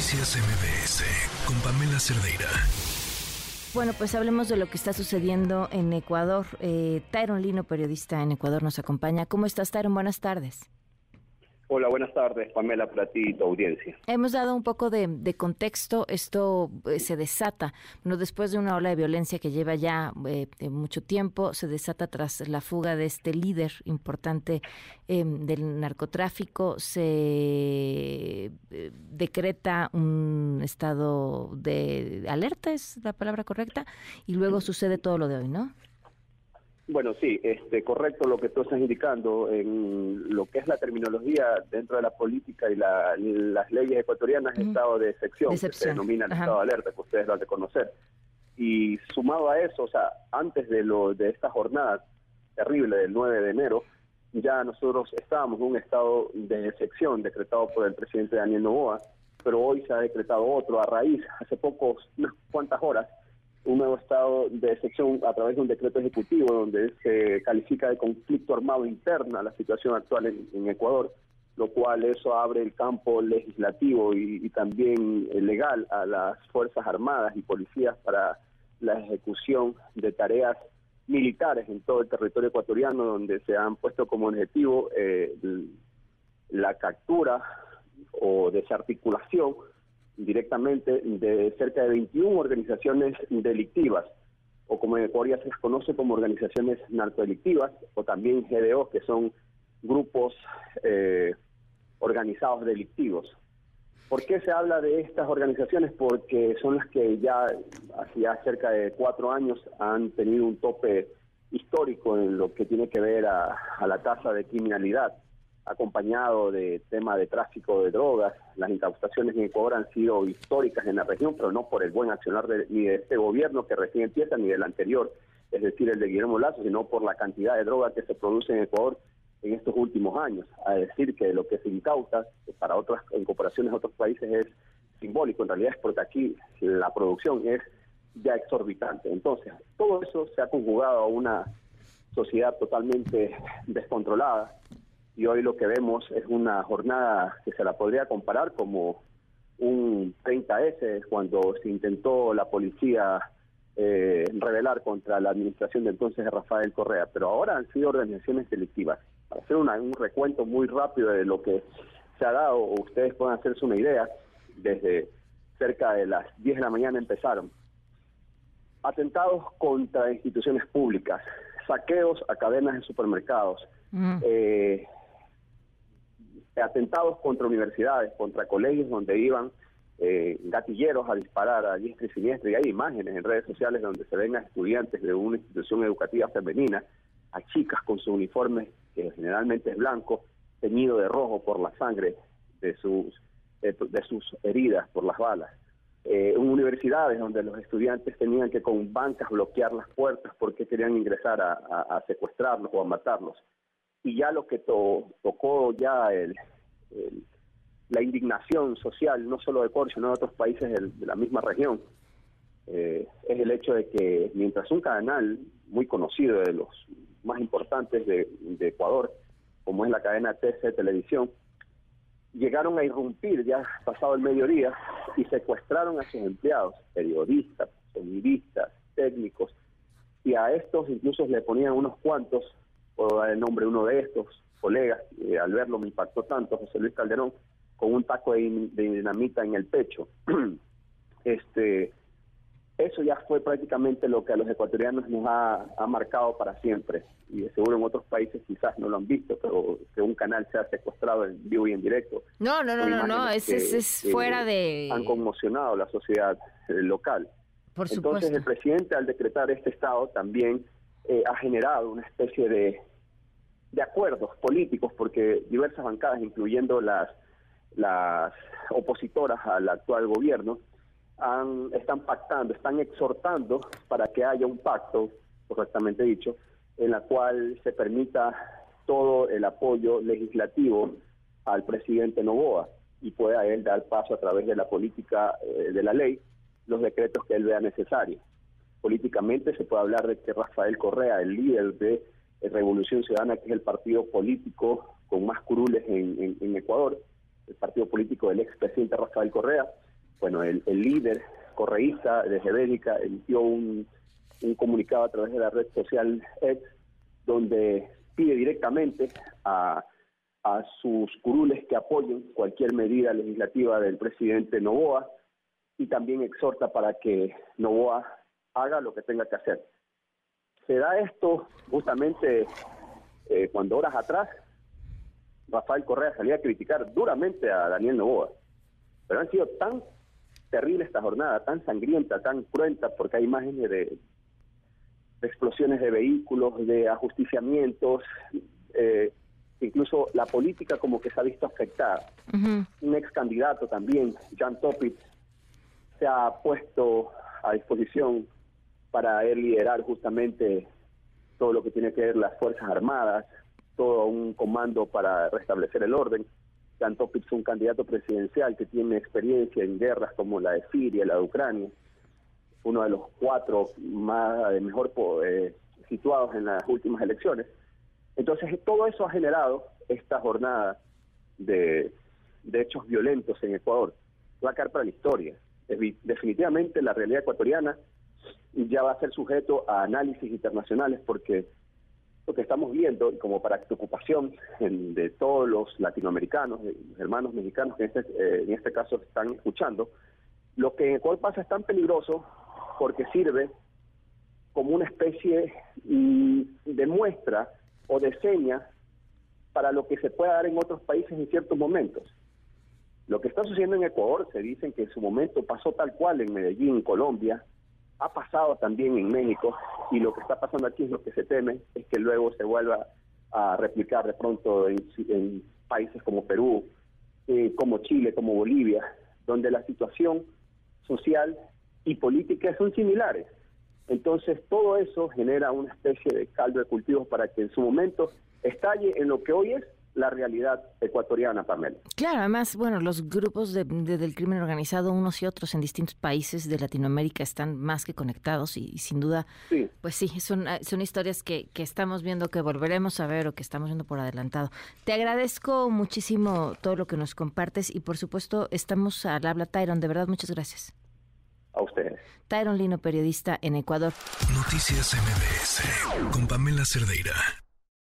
Noticias MBS con Pamela Cerdeira. Bueno, pues hablemos de lo que está sucediendo en Ecuador. Eh, Tyron Lino, periodista en Ecuador, nos acompaña. ¿Cómo estás, Tyron? Buenas tardes. Hola, buenas tardes, Pamela, para ti y tu audiencia. Hemos dado un poco de, contexto. Esto eh, se desata, no después de una ola de violencia que lleva ya eh, mucho tiempo, se desata tras la fuga de este líder importante em, del narcotráfico. Se eh, decreta un estado de alerta, es la palabra correcta, y luego sucede todo lo de hoy, ¿no? Bueno, sí, este, correcto lo que tú estás indicando. En lo que es la terminología dentro de la política y las leyes ecuatorianas, estado de excepción, que se denomina el estado de alerta, que ustedes lo han de conocer. Y sumado a eso, o sea, antes de, lo, de esta jornada terrible del 9 de enero, ya nosotros estábamos en un estado de excepción decretado por el presidente Daniel Novoa, pero hoy se ha decretado otro a raíz, hace pocos, unas cuantas horas, un nuevo estado de excepción a través de un decreto ejecutivo donde se califica de conflicto armado interna la situación actual en, Ecuador, lo cual eso abre el campo legislativo y, también legal a las Fuerzas Armadas y policías para la ejecución de tareas militares en todo el territorio ecuatoriano donde se han puesto como objetivo eh, la captura o desarticulación directamente de cerca de 21 organizaciones delictivas, o como en Ecuador ya se les conoce como organizaciones narcodelictivas, o también GDO, que son grupos eh, organizados delictivos. ¿Por qué se habla de estas organizaciones? Porque son las que ya hacía cerca de cuatro años han tenido un tope histórico en lo que tiene que ver a la tasa de criminalidad acompañado de tema de tráfico de drogas. Las incautaciones en Ecuador han sido históricas en la región, pero no por el buen accionar ni de este gobierno que recién empieza, ni del anterior, es decir, el de Guillermo Lazo, sino por la cantidad de drogas que se produce en Ecuador en estos últimos años. A decir que lo que se incauta para otras en comparaciones a otros países es simbólico, en realidad es porque aquí la producción es ya exorbitante. Entonces, todo eso se ha conjugado a una sociedad totalmente descontrolada, y hoy lo que vemos es una jornada que se la podría comparar como un 30S cuando se intentó la policía eh, rebelar contra la administración de entonces de Rafael Correa, pero ahora han sido organizaciones delictivas. Para hacer un recuento muy rápido de lo que se ha dado, o ustedes pueden hacerse una idea, desde cerca de las 10 de la mañana empezaron. Atentados contra instituciones públicas, saqueos a cadenas de supermercados, mm. eh, atentados contra universidades, contra colegios donde iban eh, gatilleros a disparar a diestra y siniestra, y hay imágenes en redes sociales donde se ven a estudiantes de una institución educativa femenina, a chicas con su uniforme, que generalmente es blanco, teñido de rojo por la sangre de sus, de, sus heridas por las balas. Eh, universidades donde los estudiantes tenían que con bancas bloquear las puertas porque querían ingresar a secuestrarlos o a matarlos y ya lo que tocó ya el, la indignación social, no solo de Ecuador, sino de otros países de, la misma región, eh, es el hecho de que mientras un canal muy conocido, de los más importantes de, Ecuador, como es la cadena TC Televisión, llegaron a irrumpir ya pasado el mediodía y secuestraron a sus empleados, periodistas, sonidistas, técnicos, y a estos incluso le ponían unos cuantos puedo dar el nombre de uno de estos colegas, eh, al verlo me impactó tanto, José Luis Calderón, con un taco de, dinamita en el pecho. este Eso ya fue prácticamente lo que a los ecuatorianos nos ha, marcado para siempre. Y de seguro en otros países quizás no lo han visto, pero que un canal sea secuestrado en vivo y en directo. No, no, no, no, no, es, es, fuera de... Han conmocionado la sociedad eh, local. Por Entonces el presidente al decretar este estado también eh, ha generado una especie de de acuerdos políticos, porque diversas bancadas, incluyendo las, las opositoras al actual gobierno, están pactando, están exhortando para que haya un pacto, correctamente dicho, en la cual se permita todo el apoyo legislativo al presidente Novoa y pueda él dar paso a través de la política eh, de la ley los decretos que él vea necesarios. Políticamente se puede hablar de que Rafael Correa, el líder de Revolución Ciudadana, que es el partido político con más curules en, Ecuador, el partido político del expresidente Rafael Correa, bueno, el, líder correísta de Gebélica emitió un, un comunicado a través de la red social X, donde pide directamente a, a sus curules que apoyen cualquier medida legislativa del presidente Novoa y también exhorta para que Novoa haga lo que tenga que hacer. Se da esto justamente eh, cuando horas atrás Rafael Correa salía a criticar duramente a Daniel Novoa. Pero han sido tan terrible esta jornada, tan sangrienta, tan cruenta, porque hay imágenes de, explosiones de vehículos, de ajusticiamientos, eh, incluso la política como que se ha visto afectada. Un ex candidato también, Jan Topit, se ha puesto a disposición para él liderar justamente todo lo que tiene que ver las Fuerzas Armadas, todo un comando para restablecer el orden. Jan Topit es un candidato presidencial que tiene experiencia en guerras como la de Siria, la de Ucrania, uno de los cuatro más mejor eh, situados en las últimas elecciones. Entonces, todo eso ha generado esta jornada de, de hechos violentos en Ecuador. Va a quedar para la historia. Definitivamente la realidad ecuatoriana ya va a ser sujeto a análisis internacionales porque lo que estamos viendo, como para preocupación de todos los latinoamericanos, hermanos mexicanos que en este, eh, en este caso están escuchando, lo que en Ecuador pasa es tan peligroso porque sirve como una especie de muestra o de seña para lo que se pueda dar en otros países en ciertos momentos. Lo que está sucediendo en Ecuador, se dicen que en su momento pasó tal cual en Medellín, Colombia, ha pasado también en México y lo que está pasando aquí es lo que se teme, es que luego se vuelva a replicar de pronto en, países como Perú, eh, como Chile, como Bolivia, donde la situación social y política son similares. Entonces todo eso genera una especie de caldo de cultivos para que en su momento estalle en lo que hoy es la realidad ecuatoriana, Pamela. Claro, además, bueno, los grupos de, del crimen organizado, unos y otros en distintos países de Latinoamérica, están más que conectados y, sin duda, pues sí, son, son historias que, que, estamos viendo, que volveremos a ver o que estamos viendo por adelantado. Te agradezco muchísimo todo lo que nos compartes y, por supuesto, estamos al habla, Tyron. De verdad, muchas gracias. A ustedes. Tyron Lino, periodista en Ecuador. Noticias MBS con Pamela Cerdeira.